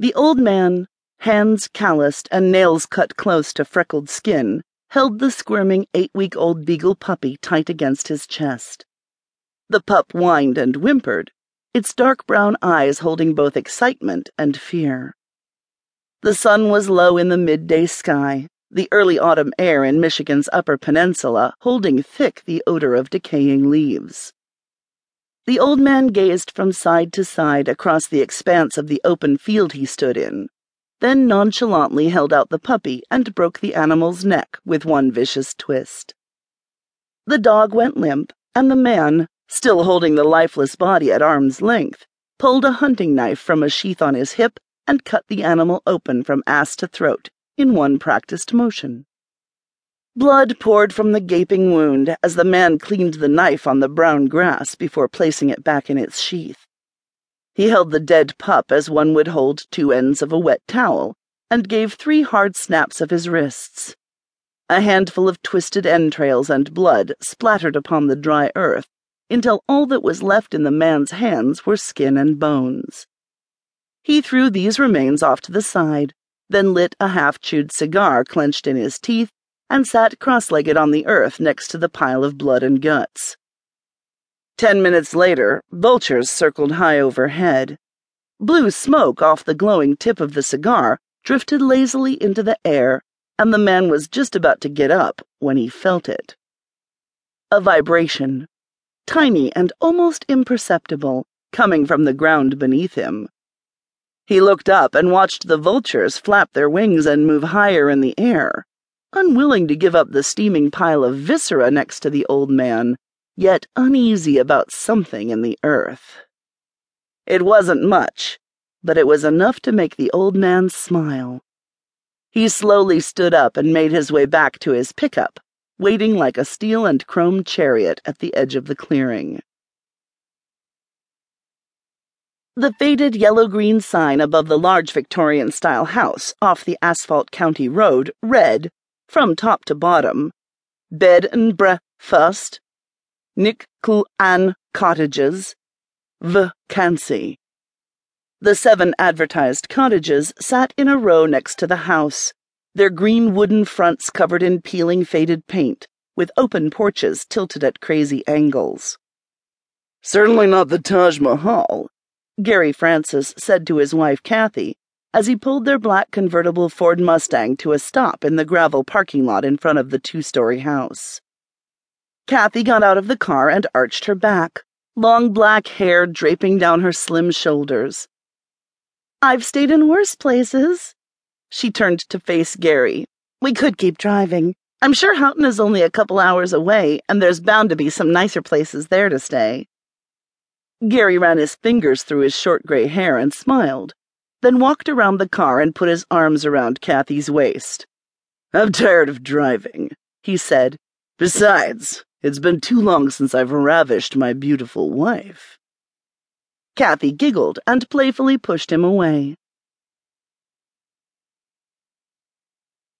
The old man, hands calloused and nails cut close to freckled skin, held the squirming eight week old beagle puppy tight against his chest. The pup whined and whimpered, its dark brown eyes holding both excitement and fear. The sun was low in the midday sky, the early autumn air in Michigan's Upper Peninsula holding thick the odor of decaying leaves. The old man gazed from side to side across the expanse of the open field he stood in, then nonchalantly held out the puppy and broke the animal's neck with one vicious twist. The dog went limp, and the man, still holding the lifeless body at arm's length, pulled a hunting knife from a sheath on his hip and cut the animal open from ass to throat in one practiced motion. Blood poured from the gaping wound as the man cleaned the knife on the brown grass before placing it back in its sheath. He held the dead pup as one would hold two ends of a wet towel, and gave three hard snaps of his wrists. A handful of twisted entrails and blood splattered upon the dry earth until all that was left in the man's hands were skin and bones. He threw these remains off to the side, then lit a half chewed cigar clenched in his teeth and sat cross legged on the earth next to the pile of blood and guts. Ten minutes later, vultures circled high overhead. Blue smoke off the glowing tip of the cigar drifted lazily into the air, and the man was just about to get up when he felt it. A vibration, tiny and almost imperceptible, coming from the ground beneath him. He looked up and watched the vultures flap their wings and move higher in the air, unwilling to give up the steaming pile of viscera next to the old man yet uneasy about something in the earth. It wasn't much, but it was enough to make the old man smile. He slowly stood up and made his way back to his pickup, waiting like a steel and chrome chariot at the edge of the clearing. The faded yellow green sign above the large Victorian style house off the Asphalt County Road read, from top to bottom, Bed and Breakfast Nick An Cottages, Vacancy. The seven advertised cottages sat in a row next to the house, their green wooden fronts covered in peeling faded paint, with open porches tilted at crazy angles. Certainly not the Taj Mahal, Gary Francis said to his wife Kathy as he pulled their black convertible Ford Mustang to a stop in the gravel parking lot in front of the two story house. Kathy got out of the car and arched her back, long black hair draping down her slim shoulders. I've stayed in worse places. She turned to face Gary. We could keep driving. I'm sure Houghton is only a couple hours away, and there's bound to be some nicer places there to stay. Gary ran his fingers through his short gray hair and smiled, then walked around the car and put his arms around Kathy's waist. I'm tired of driving, he said. Besides, it's been too long since I've ravished my beautiful wife. Kathy giggled and playfully pushed him away.